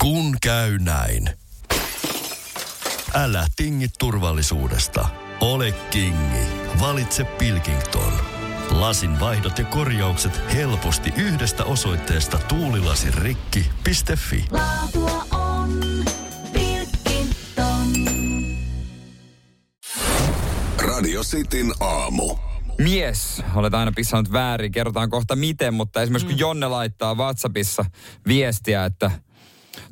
Kun käy näin. Älä tingi turvallisuudesta. Ole kingi. Valitse Pilkington. Lasin vaihdot ja korjaukset helposti yhdestä osoitteesta tuulilasirikki.fi. Laatua on Pilkington. Radio Cityn aamu. Mies, olet aina pissannut väärin, kerrotaan kohta miten, mutta esimerkiksi kun Jonne laittaa WhatsAppissa viestiä, että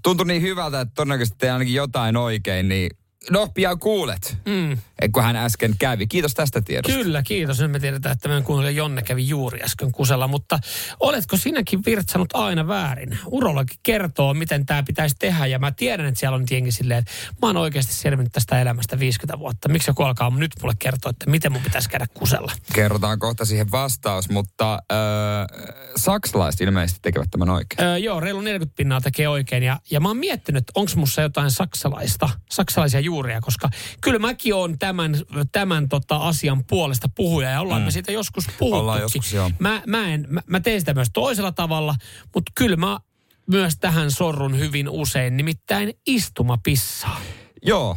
tuntui niin hyvältä, että todennäköisesti tein ainakin jotain oikein, niin no pian kuulet, mm. kun hän äsken kävi. Kiitos tästä tiedosta. Kyllä, kiitos. Nyt me tiedetään, että meidän kuunnelija Jonne kävi juuri äsken kusella, mutta oletko sinäkin virtsanut aina väärin? Urologi kertoo, miten tämä pitäisi tehdä ja mä tiedän, että siellä on jengi silleen, että mä oon oikeasti selvinnyt tästä elämästä 50 vuotta. Miksi joku alkaa nyt mulle kertoa, että miten mun pitäisi käydä kusella? Kerrotaan kohta siihen vastaus, mutta äh, saksalaiset ilmeisesti tekevät tämän oikein. Öö, joo, reilu 40 pinnaa tekee oikein. Ja, ja mä oon miettinyt, että onko mussa jotain saksalaista, saksalaisia juuria, koska kyllä mäkin oon tämän, tämän tota asian puolesta puhuja ja ollaan mm. me siitä joskus puhuttukin. Mä, mä, en, mä, mä teen sitä myös toisella tavalla, mutta kyllä mä myös tähän sorrun hyvin usein, nimittäin istumapissaa. Joo,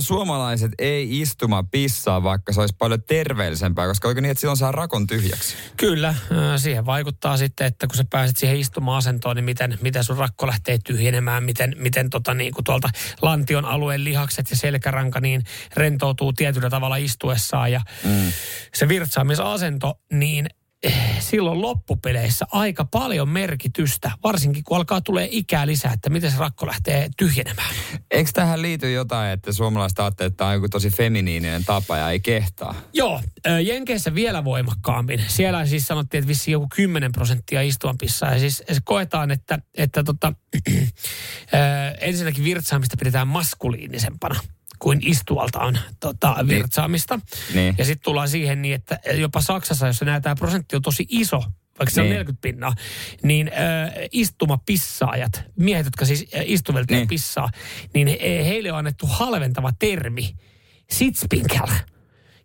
suomalaiset ei istuma pissaa, vaikka se olisi paljon terveellisempää, koska oikein niin, että silloin saa rakon tyhjäksi. Kyllä, siihen vaikuttaa sitten, että kun sä pääset siihen istuma-asentoon, niin miten, miten sun rakko lähtee tyhjenemään, miten, miten tota niin kuin tuolta lantion alueen lihakset ja selkäranka niin rentoutuu tietyllä tavalla istuessaan. Ja mm. se virtsaamisasento, niin silloin loppupeleissä aika paljon merkitystä, varsinkin kun alkaa tulee ikää lisää, että miten se rakko lähtee tyhjenemään. Eikö tähän liity jotain, että suomalaiset ajattelevat, että tämä on joku tosi feminiininen tapa ja ei kehtaa? Joo, Jenkeissä vielä voimakkaammin. Siellä siis sanottiin, että vissiin joku 10 prosenttia istuvanpissaa. Ja siis koetaan, että, että tota, ensinnäkin virtsaamista pidetään maskuliinisempana kuin istualta on tota, virtsaamista. Niin. Ja sitten tullaan siihen niin, että jopa Saksassa, jossa nämä tämä prosentti on tosi iso, vaikka se on Niin. 40 pinnaa, niin äh, istumapissaajat, miehet, jotka siis istuvelta Niin. niin. pissaa, niin he, heille on annettu halventava termi, sitzpinkel.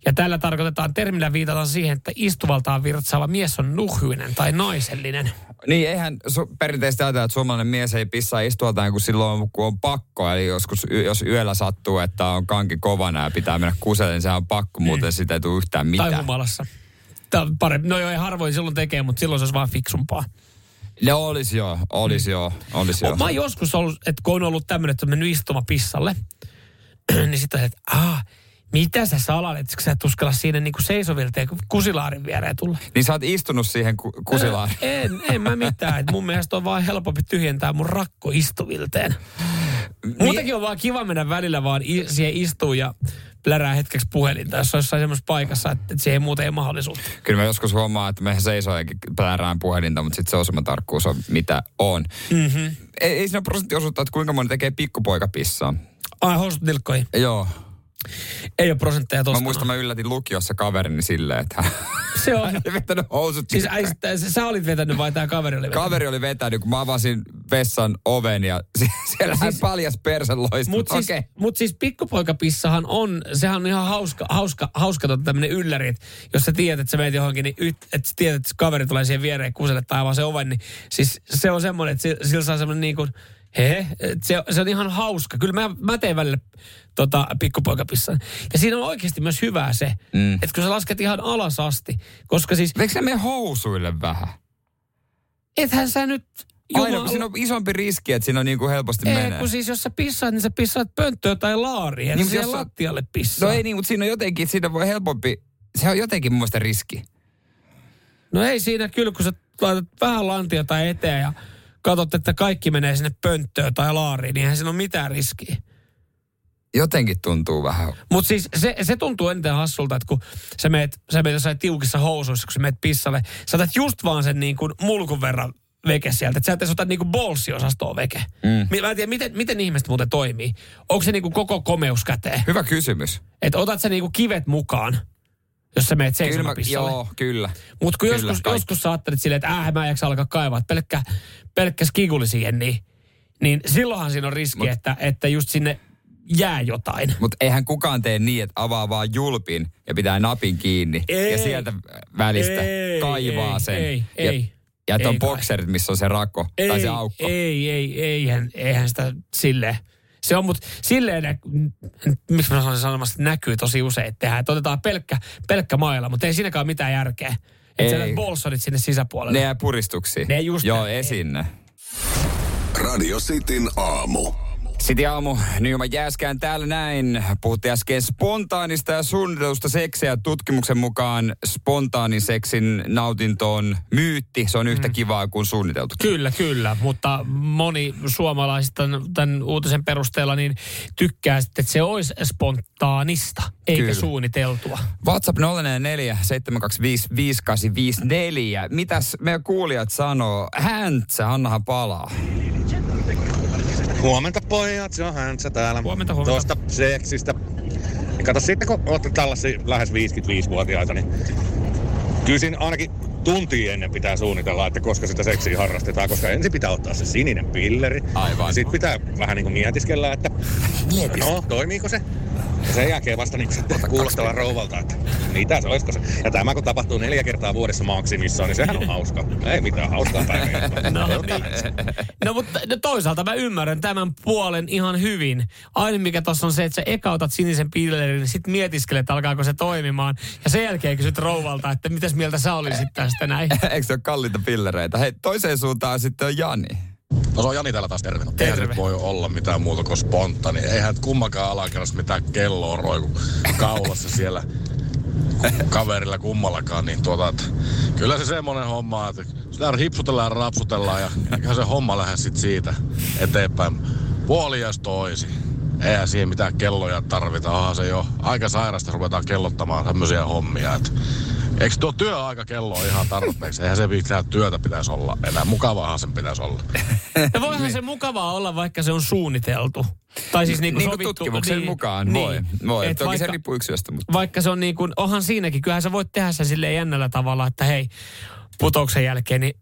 Ja tällä tarkoitetaan, termillä viitataan siihen, että istuvaltaan virtsaava mies on nuhyinen tai naisellinen. Niin, eihän su- perinteisesti ajatella, että suomalainen mies ei pissaa istualtaan kuin silloin, kun on pakko. Eli joskus, y- jos yöllä sattuu, että on kanki kovana ja pitää mennä kuselle, niin se on pakko, muuten sitä ei tule yhtään mitään. Tai humalassa. Tää on parempi. No joo, ei harvoin silloin tekee, mutta silloin se olisi vaan fiksumpaa. Ne olisi joo, olisi joo, olisi joo. Mä oon joskus ollut, että kun on ollut tämmöinen, että on mennyt istuma pissalle, niin sitten että ah, mitä sä salalet, kun sä et uskalla siinä niinku seisovilteen kusilaarin viereen tulla? Niin sä oot istunut siihen ku- kusilaan. En, en mä mitään. Et mun mielestä on vaan helpompi tyhjentää mun rakko istuvilteen. Muutenkin on vaan kiva mennä välillä vaan i- siihen istuu ja plärää hetkeksi puhelinta, jos on jossain semmoisessa paikassa, että, että siihen muuten ei mahdollisuutta. Kyllä mä joskus huomaan, että me seisoo ja plärään puhelinta, mutta sitten se osuma tarkkuus on mitä on. Mm-hmm. Ei, ei siinä prosenttiosuutta, että kuinka moni tekee pikkupoikapissaa. Ai, housut nilkkoihin. Joo. Ei ole prosentteja Mä tosta. muistan, mä yllätin lukiossa kaverini silleen, että Se on. hän oli vetänyt housut. Siis äi, sä, sä olit vetänyt vai tämä kaveri oli vetänyt? Kaveri oli vetänyt, kun mä avasin vessan oven ja si- siellä hän paljas persen loistunut. Mutta siis, Okei. mut siis pikkupoikapissahan on, sehän on ihan hauska, hauska, hauska tota tämmönen ylläri, että jos sä tiedät, että sä meet johonkin, niin yt, että sä tiedät, että kaveri tulee siihen viereen kuselle tai avaa se oven, niin siis se on semmoinen, että si- sillä saa semmoinen niin kuin, he, se, se on ihan hauska. Kyllä mä, mä teen välillä tota, pikkupoikapissan. Ja siinä on oikeasti myös hyvää se, mm. että kun sä lasket ihan alas asti, koska siis Eikö mene housuille vähän? ethän sä nyt... Aina, kun siinä on isompi riski, että siinä on niin kuin helposti Ei, menee. kun siis jos sä pissaat, niin sä pissaat pönttöä tai laariin. Ja Niin, niin, mutta siihen jos sä- lattialle pissaa. No ei niin, mutta siinä on jotenkin, siinä voi helpompi, se on jotenkin mun mielestä riski. No ei siinä kyllä, kun sä laitat vähän lantiota eteen ja katsot, että kaikki menee sinne pönttöön tai laariin, niin eihän siinä ole mitään riskiä. Jotenkin tuntuu vähän. Mutta siis se, se tuntuu eniten hassulta, että kun sä meet, sä meet jossain tiukissa housuissa, kun sä meet pissalle, sä otat just vaan sen niin kuin mulkun verran veke sieltä. Että sä et edes ota niin kuin bolssiosastoa veke. Mm. Mä en tiedä, miten, miten ihmiset muuten toimii. Onko se niin kuin koko komeus käteen? Hyvä kysymys. Että otat sä niin kuin kivet mukaan, jos sä meet Kyllä, mä, seisomapissalle. joo, kyllä. Mutta kun Kyllä, joskus, kaikki. joskus sä ajattelet silleen, että äh, mä en jaksa alkaa kaivaa, että pelkkä, pelkkä skiguli siihen, niin, niin silloinhan siinä on riski, Mut- että, että just sinne jää jotain. Mutta eihän kukaan tee niin, että avaa vaan julpin ja pitää napin kiinni. Ei. Ja sieltä välistä Ei, kaivaa ei, sen. ei, ja ei. Ja että on bokserit, missä on se rako Ei, tai se aukko. ei, ei, eihän, eihän sitä silleen. Se on, mutta silleen, miksi mä sanoin sanomassa, että näkyy tosi usein, että tehdään. Että otetaan pelkkä, pelkkä mailla, mutta ei siinäkään ole mitään järkeä. Että sä bolsonit sinne sisäpuolelle. Ne jää puristuksiin. Ne just Joo, esinne. Radio Cityn aamu. Sitten aamu, Nyman Jääskään täällä näin. Puhuttiin äsken spontaanista ja suunnitelusta seksiä. Tutkimuksen mukaan spontaanin seksin nautinto on myytti. Se on yhtä kivaa kuin suunniteltu. Kyllä, kyllä, mutta moni suomalaisista tämän- tämän uutisen perusteella niin tykkää sitten, että se olisi spontaanista, eikä Kyllä. suunniteltua. WhatsApp 044 725 5854. Mitäs meidän kuulijat sanoo? Häntsä, annahan palaa. Huomenta pojat, se on Häntsä täällä. Huomenta, huomenta. Tuosta seksistä. Ja kato sitten, kun olette tällaisia lähes 55-vuotiaita, niin kyllä siinä ainakin tunti ennen pitää suunnitella, että koska sitä seksiä harrastetaan, koska ensin pitää ottaa se sininen pilleri. Aivan. Sitten pitää vähän niin kuin mietiskellä, että no, toimiiko se? Sen jälkeen vasta niin sitten kuulostella rouvalta, että mitä se olisiko se. Ja tämä kun tapahtuu neljä kertaa vuodessa maksimissaan, niin sehän on hauska. Ei mitään hauskaa päivää. No, niin. no mutta no toisaalta mä ymmärrän tämän puolen ihan hyvin. Aina mikä tuossa on se, että sä eka otat sinisen pillerin, niin sit mietiskelet, että alkaako se toimimaan. Ja sen jälkeen kysyt rouvalta, että mitäs mieltä sä olisit tästä näin. Eikö se ole kalliita pillereitä? Hei, toiseen suuntaan sitten on Jani. No se on Jani täällä taas terve. Terve. Eihän voi olla mitään muuta kuin spontaani. Eihän kummakaan alakerrassa mitään kelloa roiku kaulassa siellä kaverilla kummallakaan. Niin tuota, että kyllä se semmoinen homma, että sitä hipsutellaan ja rapsutellaan ja eiköhän se homma lähde sit siitä eteenpäin. Puolias toisi. Eihän siihen mitään kelloja tarvita. Onhan se jo aika sairasta ruvetaan kellottamaan tämmöisiä hommia. Että Eikö tuo työaikakello ole ihan tarpeeksi? Eihän se mitään työtä pitäisi olla enää. Mukavaahan sen pitäisi olla. Ja voihan se mukavaa olla, vaikka se on suunniteltu. Tai siis niin kuin Niin kuin sovittu. tutkimuksen mukaan voi. voi. Et Toki se vaikka- riippuu yksilöstä, mutta vaikka se on niin kuin, onhan siinäkin, kyllähän sä voit tehdä sen silleen jännällä tavalla, että hei, putouksen jälkeen niin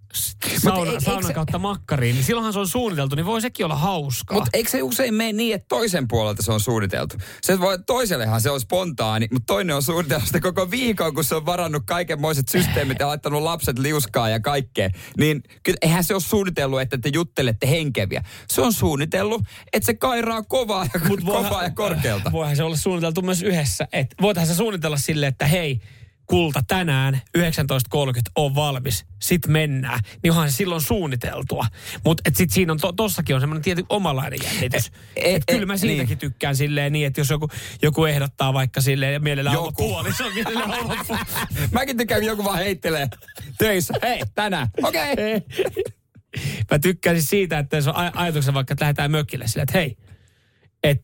sauna, eikö saunan se- kautta makkariin, niin silloinhan se on suunniteltu, niin voi sekin olla hauskaa. Mutta eikö se usein mene niin, että toisen puolelta se on suunniteltu? Se voi, toisellehan se on spontaani, mutta toinen on suunnitellut sitä koko viikon, kun se on varannut kaikenmoiset systeemit ja laittanut lapset liuskaa ja kaikkea. Niin kyllä eihän se ole suunnitellut, että te juttelette henkeviä. Se on suunnitellut, että se kairaa kovaa ja, Mut kovaa ja korkealta. Voihan se olla suunniteltu myös yhdessä. Et voitahan se suunnitella silleen, että hei, kulta tänään 19.30 on valmis, sit mennään. Niin onhan se silloin suunniteltua. Mutta sitten siinä on, to, tossakin on semmoinen tietty omalainen jännitys. E- e- et kyllä mä e- siitäkin niin. tykkään silleen niin, että jos joku, joku ehdottaa vaikka silleen, ja mielellään Joku. puoliso, mielellään olla. Mäkin tykkään, joku vaan heittelee töissä. Hei, tänään. Okei. Okay. Mä tykkään siis siitä, että jos on aj- ajatuksen vaikka, että lähdetään mökille silleen, että hei, et, ei,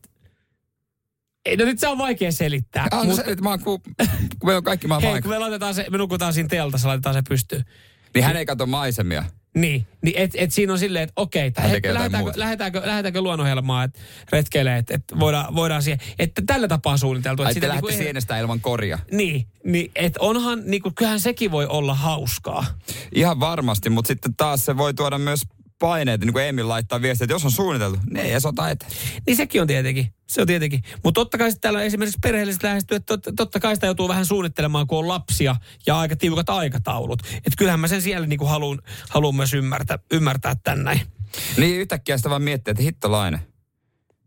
no nyt se on vaikea selittää. Ah, no mut- se, että mä oon, ku, kun meillä on kaikki maan Hei, kun me laitetaan se, me nukutaan siinä teltassa, laitetaan se pystyyn. Niin hän ei katso maisemia. Niin, niin et, et siinä on silleen, että okei, jotain lähdetäänkö, lähdetäänkö, lähdetäänkö luonnonhelmaan, että retkeilee, että, että voidaan, voidaan siihen, että tällä tapaa suunniteltu. Ai Että te lähdette niinku- sienestä ilman koria. Niin, niin että onhan, niinku, kyllähän sekin voi olla hauskaa. Ihan varmasti, mutta sitten taas se voi tuoda myös paineita, niin kuin Emil laittaa viestiä, että jos on suunniteltu, niin ei edes ota eteen. Niin sekin on tietenkin, se on tietenkin. Mutta totta kai täällä on esimerkiksi perheelliset lähestyy, että totta, totta kai sitä joutuu vähän suunnittelemaan, kun on lapsia ja aika tiukat aikataulut. Että kyllähän mä sen siellä niinku haluan, haluan myös ymmärtää, ymmärtää tän näin. Niin yhtäkkiä sitä vaan miettii, että hittolainen.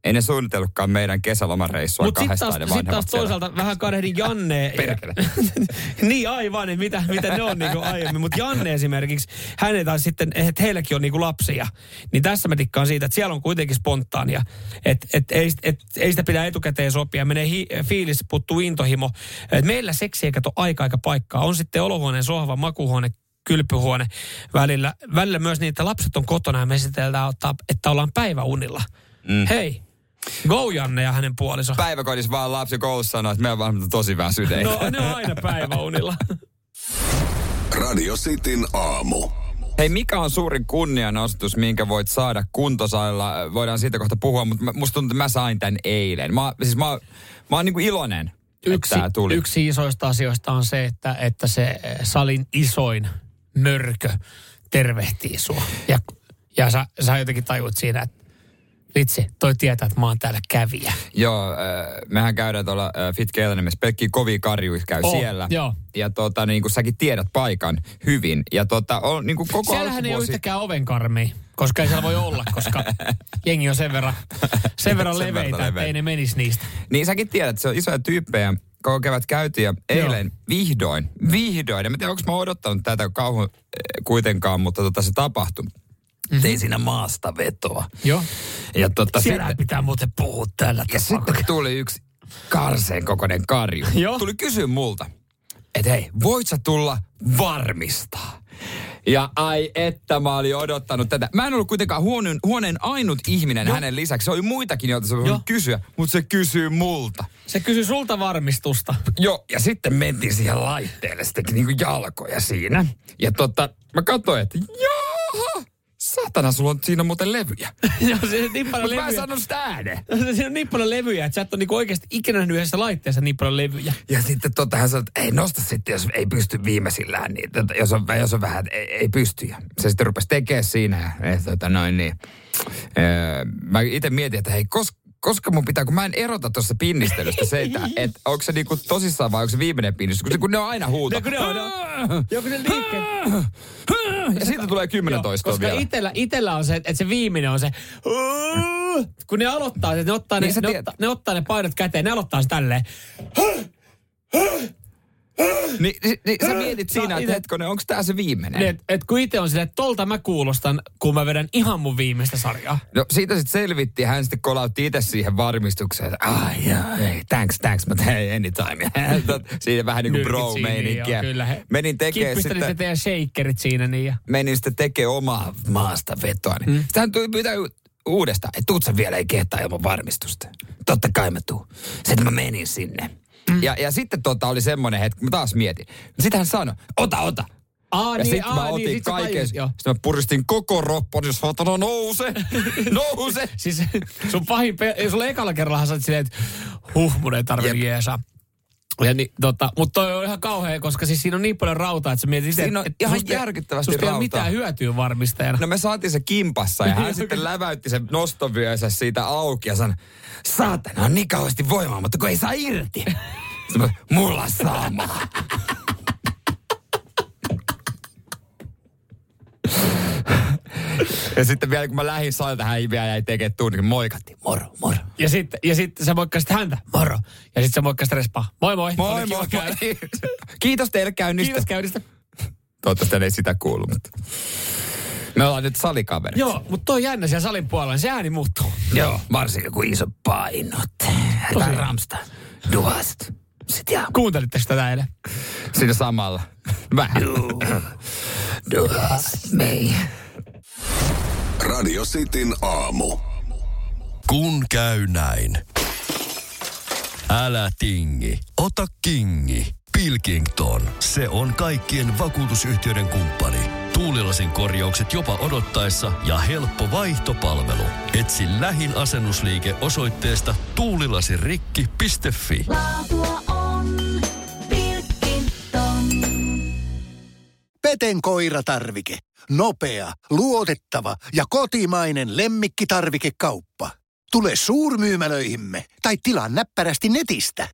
Ei ne suunnitellutkaan meidän kesälomareissua Mutta sitten taas, kahdestaan. sit taas vanhemmat siellä. toisaalta vähän kadehdin Janne. Perkele. niin aivan, että mitä, mitä ne on niin kuin aiemmin. Mutta Janne esimerkiksi, hän ei taas sitten, että heilläkin on niin kuin lapsia. Niin tässä mä tikkaan siitä, että siellä on kuitenkin spontaania. Että et, ei, et, ei sitä pidä etukäteen sopia. Menee hi, fiilis, puttuu intohimo. Et meillä seksi ei kato aika aika paikkaa. On sitten olohuoneen, sohva, makuuhuone, kylpyhuone välillä. Välillä myös niin, että lapset on kotona ja me esitellään, ottaa, että ollaan päiväunilla. Mm. Hei, go Janne ja hänen puoliso. Päiväkodissa vaan lapsi koulussa sanoo, että meillä on vaan tosi väsyneitä. No ne on aina päiväunilla. Radio Cityn aamu. Hei, mikä on suurin kunnianostus, minkä voit saada kuntosailla? Voidaan siitä kohta puhua, mutta musta tuntuu, että mä sain tämän eilen. Mä, siis mä, mä oon niinku iloinen, Yksi, että tuli. yksi isoista asioista on se, että, että se eh, salin isoin mörkö tervehtii sua. Ja, ja sä, sä jotenkin tajuut siinä, että Vitsi, toi tietää, että mä oon täällä kävijä. Joo, äh, mehän käydään tuolla äh, Fit Keelanimessa. Pelkki kovia karjuja käy Oh, siellä. joo. Ja tota, niin kuin säkin tiedät paikan hyvin. Ja tota, on niin kuin koko Siellähän ei ole yhtäkään ovenkarmia, koska ei siellä voi olla, koska jengi on sen verran, sen verran Sen verran leveitä, että leveitä. ei ne menisi niistä. Niin säkin tiedät, että se on isoja tyyppejä. Koko kevät käytiin ja eilen vihdoin, vihdoin, en tiedä onko mä odottanut tätä kauhun eh, kuitenkaan, mutta tota se tapahtui. Mm-hmm. Tein siinä maasta vetoa. Joo. Ja tota, Siellä sitten, pitää muuten puhua tällä ja tapaa. sitten tuli yksi karseen kokoinen karju. Joo. Tuli kysyä multa, että hei, voit sä tulla varmistaa? Ja ai että mä olin odottanut tätä. Mä en ollut kuitenkaan huoneen, huoneen ainut ihminen Joo. hänen lisäksi. Se oli muitakin, joita se voi kysyä, mutta se kysyy multa. Se kysyi sulta varmistusta. Joo, ja sitten mentiin siihen laitteelle, sitten niin kuin jalkoja siinä. Ja tota, mä katsoin, että jaha, satana, sulla on siinä muuten levyjä. Joo, se on niin paljon Mutta mä en levyjä. sano sitä ääneen. Siinä on niin paljon levyjä, että sä et ole niinku oikeasti ikinä nähnyt yhdessä laitteessa niin paljon levyjä. Ja sitten tota, hän sanoi, että ei nosta sitten, jos ei pysty viimeisillään, niin tota, jos, on, jos on vähän, ei, ei pysty. Ja se sitten rupesi tekemään siinä. Ja, et, tota, noin, niin. Öö, mä itse mietin, että hei, koska koska mun pitää, kun mä en erota tuosta pinnistelystä se, että et, onko se niinku tosissaan vai onko se viimeinen pinnistys, kun, se, kun ne on aina huuto. Ne kun ne on, ne on- Joku ne liikkeet. Ja siitä tulee kymmenen toistoa koska vielä. itellä, itellä on se, että se viimeinen on se, kun ne aloittaa, että ne ottaa, Niin ne, sä ne, ottaa, ne ottaa ne painot käteen, ne aloittaa se tälleen. Niin, niin, niin sä mietit siinä, että hetkonen, onko tää se viimeinen? Niin, et, et kun itse on silleen, että tolta mä kuulostan, kun mä vedän ihan mun viimeistä sarjaa. No siitä sitten selvittiin, hän sitten kolautti itse siihen varmistukseen, että ai jaa, ei, thanks, thanks, mä teen anytime. siinä vähän niin kuin kyllä he- Menin tekee Kippisteli se sitten, teidän shakerit siinä niin ja... menin sitten tekee omaa maasta vetoa. Niin. Mm. Sitten hän tuli pyytää uudestaan, että tuut sä vielä ei kehtaa ilman varmistusta. Totta kai mä tuun. Sitten mä menin sinne. Mm. Ja, ja sitten tota oli semmoinen hetki, mä taas mietin. Sitten hän sanoi, ota, ota. Aa, Ja niin, sitten mä aa, otin niin, sit kaiken. Sitten mä puristin koko roppon, jos saatana nouse, nouse. Siis sun pahin, pe- sulla ekalla kerralla sä silleen, että huh, mun ei tarvitse jeesaa. Ja niin, tota, mutta toi on ihan kauhea, koska siis siinä on niin paljon rautaa, että sä mietit itse, Siinä on ihan susta järkyttävästi susta rautaa. mitään hyötyä varmistajana. No me saatiin se kimpassa ja hän sitten läväytti sen nostovyönsä siitä auki ja sanoi, saatana on niin kauheasti voimaa, mutta kun ei saa irti. Mulla sama. ja sitten vielä kun mä lähdin salilta, hän vielä jäi tekemään tunnin, niin moikattiin, moro, moro. Ja sitten ja sit sä moikkasit häntä, moro. Ja sitten sä moikkasit respaa, moi moi. Moi, moi, moi. Kiitos teille käynnistä. Kiitos käynnistä. Toivottavasti ei sitä kuulu, mutta... Me ollaan nyt salikaverit. Joo, mutta toi jännä siellä salin puolella, se ääni muuttuu. Joo, varsinkin kun iso painot. Tää Ramsta. Duast. Sitten jaa. Kuuntelitteko tätä eilen? Siinä samalla. Vähän. Duast. Mei. Radio Cityn aamu. Kun käy näin. Älä tingi, ota kingi. Pilkington, se on kaikkien vakuutusyhtiöiden kumppani. Tuulilasin korjaukset jopa odottaessa ja helppo vaihtopalvelu. Etsi lähin asennusliike osoitteesta tuulilasirikki.fi. Laatua on Pilkington. Peten koiratarvike. Nopea, luotettava ja kotimainen lemmikkitarvikekauppa. Tule suurmyymälöihimme tai tilaa näppärästi netistä.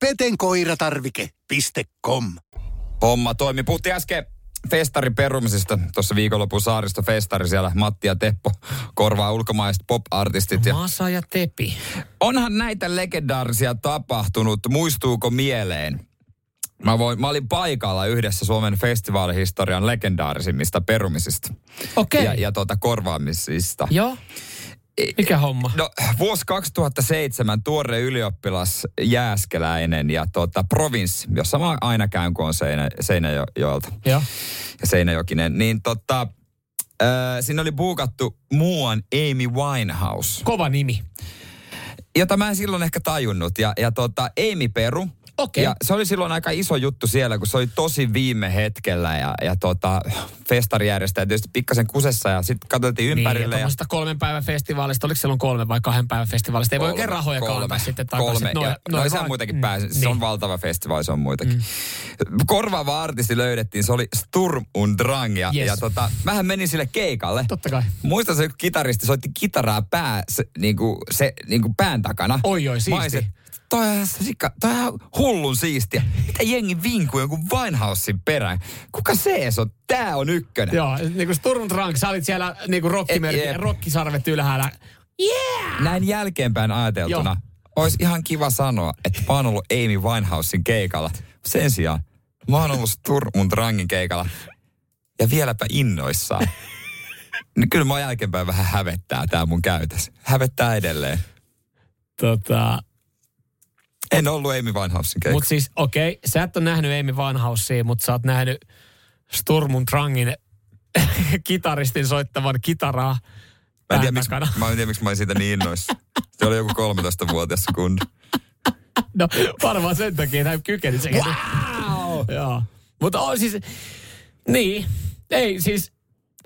petenkoiratarvike.com Homma toimi. Puhuttiin äsken festarin perumisesta. Tuossa viikonlopun saaristo festari siellä Matti ja Teppo korvaa ulkomaiset pop-artistit. Ja Masa ja Tepi. onhan näitä legendaarisia tapahtunut. Muistuuko mieleen? Mä, voin, mä olin paikalla yhdessä Suomen festivaalihistorian legendaarisimmista perumisista. Okei. Ja, ja tuota korvaamisista. Joo. Mikä homma? No, vuosi 2007 tuore ylioppilas Jääskeläinen ja tota, provinssi, jossa mä aina käyn, kun on Seinä, Seinäjoelta Joo. ja Seinäjokinen, niin tota, äh, siinä oli buukattu muuan Amy Winehouse, Kova nimi. jota mä en silloin ehkä tajunnut. Ja, ja tota, Amy Peru Okei. Ja se oli silloin aika iso juttu siellä, kun se oli tosi viime hetkellä ja, ja tota, festarijärjestäjä tietysti pikkasen kusessa ja sitten katsottiin Niin, ympärille. ja ja tuommoisesta kolmen päivän festivaalista, oliko silloin kolme vai kahden päivän festivaalista? Ei voi oikein rahoja kaataa sitten takaisin. Kolme. Noi- ja, noi no, se on muitakin Mm, pääse. Se niin. on valtava festivaali, se on muitakin. Mm. Korvaava artisti löydettiin, se oli Sturm und Drang. Ja, Yes. ja tota, mähän menin sille keikalle. Totta kai. Muistan se kitaristi soitti kitaraa pää, se, niinku, se, niinku pään takana. Oi, oi, siisti. Mä olisin, Toi on, sika, toi on hullun siistiä. Mitä jengi vinkuu jonkun Winehousein perään? Kuka se on? Tää on ykkönen. Joo, niin kuin Sturm Drunk, sä olit siellä niin kuin rockimerkki, Et- jep. rockisarvet ylhäällä. Yeah! Näin jälkeenpäin ajateltuna, olisi ihan kiva sanoa, että mä oon ollut Amy Winehousein keikalla. Sen sijaan, mä oon ollut Sturm Drangin keikalla. Ja vieläpä innoissaan. Niin kyllä mä jälkeenpäin vähän hävettää tää mun käytös. Hävettää edelleen. Tota, En ollut Amy Winehousein keikalla. Mutta siis, okei, okay, sä et ole nähnyt Amy Vanhausia, mutta sä oot nähnyt Sturmun Trangin kitaristin soittavan kitaraa Mä en, tiedä, miksi, mä en tiedä, miksi mä olin siitä niin innoissa. Se oli joku 13-vuotias kundi. No varmaan sen takia, että hän kykeni sekin. Wow! Joo. Mutta on siis, niin, ei siis,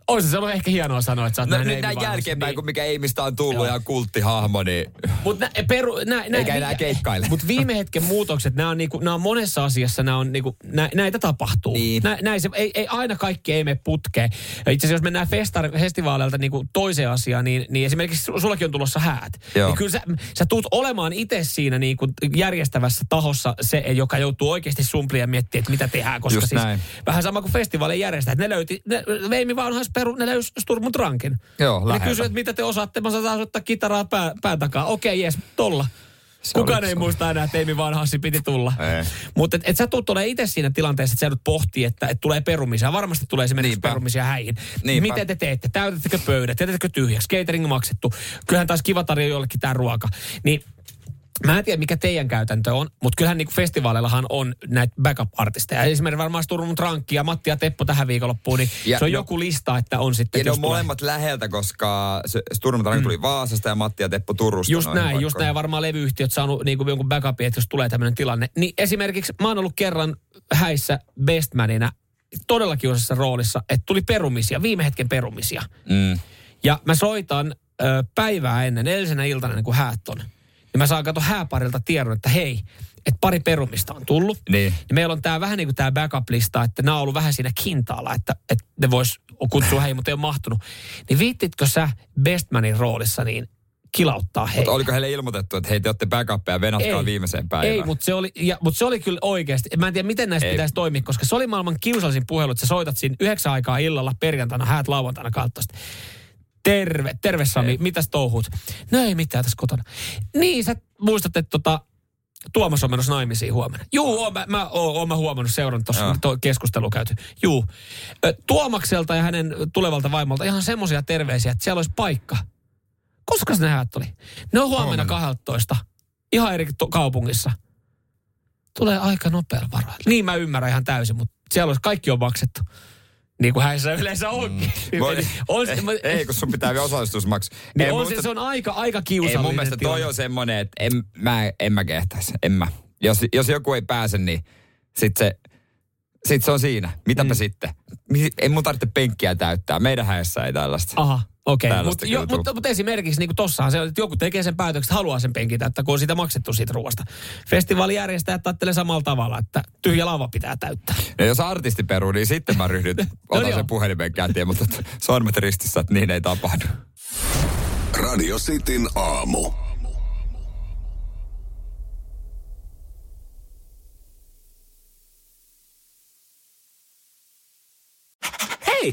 olisi se ollut ehkä hienoa sanoa, että sä oot No, näin Winehousen. jälkeenpäin, Niin. kun mikä Amystä on tullut Joo. ja kulttihahmo, niin Mut nä, peru, nä, nä, Eikä enää keikkaile. Mutta viime hetken muutokset, nämä on, niinku, nää on monessa asiassa, nää on niinku, nä, näitä tapahtuu. Niin. Nä, näin se, ei, ei, aina kaikki ei mene putkeen. Itse asiassa jos mennään festar, festivaaleilta niinku toiseen asiaan, niin, niin esimerkiksi su- sullakin on tulossa häät. Joo. Niin kyllä sä, sä tuut olemaan itse siinä niinku järjestävässä tahossa se, joka joutuu oikeasti sumplia ja miettiä, että mitä tehdään. Koska Just siis näin. vähän sama kuin festivaalien järjestäjät. Ne löyti, ne, Veimi Vanhais Peru, ne löysi Sturmut Rankin. Joo, Ne läheltä. kysyivät, mitä te osaatte. Mä saan soittaa kitaraa pää, pään takaa. Okei, jes, tolla. Se Kukaan ei se muista enää, että Eimi Vanhassi piti tulla. Mutta et, et sä tuut tulee itse siinä tilanteessa, että sä joudut pohtii, että et tulee perumisia. Varmasti tulee esimerkiksi Niinpä. perumisia häihin. Niinpä. Miten te teette? Täytättekö pöydät? Jätettekö tyhjäksi? Catering maksettu? Kyllähän taas kiva tarjoa jollekin tämä ruoka. Niin Mä en tiedä, mikä teidän käytäntö on, mutta kyllähän niin vaaleillahan on näitä backup-artisteja. Esimerkiksi varmaan Sturmut Rankki ja Matti ja Teppo tähän viikonloppuun, niin Ja se on no- joku lista, että on sitten... Ja ne on tulee- molemmat läheltä, koska se Sturm Drang tuli Vaasasta ja Matti ja Teppo Turusta. Just näin, just näin. Varmaan levyyhtiöt saanut niin kuin jonkun backupin, että jos tulee tämmöinen tilanne. Niin esimerkiksi mä oon ollut kerran häissä bestmanina todella kiusassa roolissa, että tuli perumisia, viime hetken perumisia. Mm. Ja mä soitan ö, päivää ennen, edellisenä iltana, ennen kuin häät on. Ja mä saan kato hääparilta tiedon, että hei, että pari perumista on tullut. Niin. Ja meillä on tää vähän niin kuin tää backup-lista, että nämä on ollut vähän siinä kintaalla, että, että ne vois kutsua hei, mutta ei ole mahtunut. Niin viittitkö sä Bestmanin roolissa niin kilauttaa hei? Mutta oliko heille ilmoitettu, että hei te olette backupia, venatkaa Ei. viimeiseen päivään? Ei, mutta se, oli, ja, mutta se oli kyllä oikeasti. Mä en tiedä, miten näistä Ei. pitäisi toimia, koska se oli maailman kiusallisin puhelu, että sä soitat siinä yhdeksän aikaa illalla perjantaina, häät lauantaina kaltosta. Terve, terve Sami, Ei. mitäs touhut? No ei mitään tässä kotona. Niin, sä muistat, että tota, Tuomas on menossa naimisiin huomenna. Juu, oon mä, mä, oon, oon mä huomannut, seurannut tuossa to, keskustelu käyty. Juu. Tuomakselta ja hänen tulevalta vaimolta ihan semmoisia terveisiä, että siellä olisi paikka. Koska ne häät oli? Ne on huomenna, Huomenna. 12. Ihan eri to- kaupungissa. Tulee aika nopealla varoilla. Niin mä ymmärrän ihan täysin, mutta siellä olisi kaikki on maksettu. Niin kuin häissä yleensä onkin. Mm. Voi- on, ei, ei, kun sun pitää vielä osallistusmaksu. niin Ei, on mun se, se on aika, aika Ei, kiusallinen mun mielestä toi tilanne. on semmoinen, että en mä, en mä kehtäisi. En mä. Jos, jos joku ei pääse, niin sit se, sit se on siinä. Mitäpä Mm. sitten? Ei mun tarvitse penkkiä täyttää. Meidän häessä ei tällaista. Aha, okei. Okay. Mutta mut, tuu. mut esimerkiksi niin tossahan se on, että joku tekee sen päätöksen, että haluaa sen penkin täyttää, kun on siitä maksettu siitä ruoasta. Festivaalijärjestäjät ajattelee samalla tavalla, että tyhjä lava pitää täyttää. Ja jos artisti peruu, niin sitten mä ryhdyn, otan joo. sen puhelimen käteen, mutta sormet ristissä, että niin ei tapahdu. Radio Cityn aamu. Hei!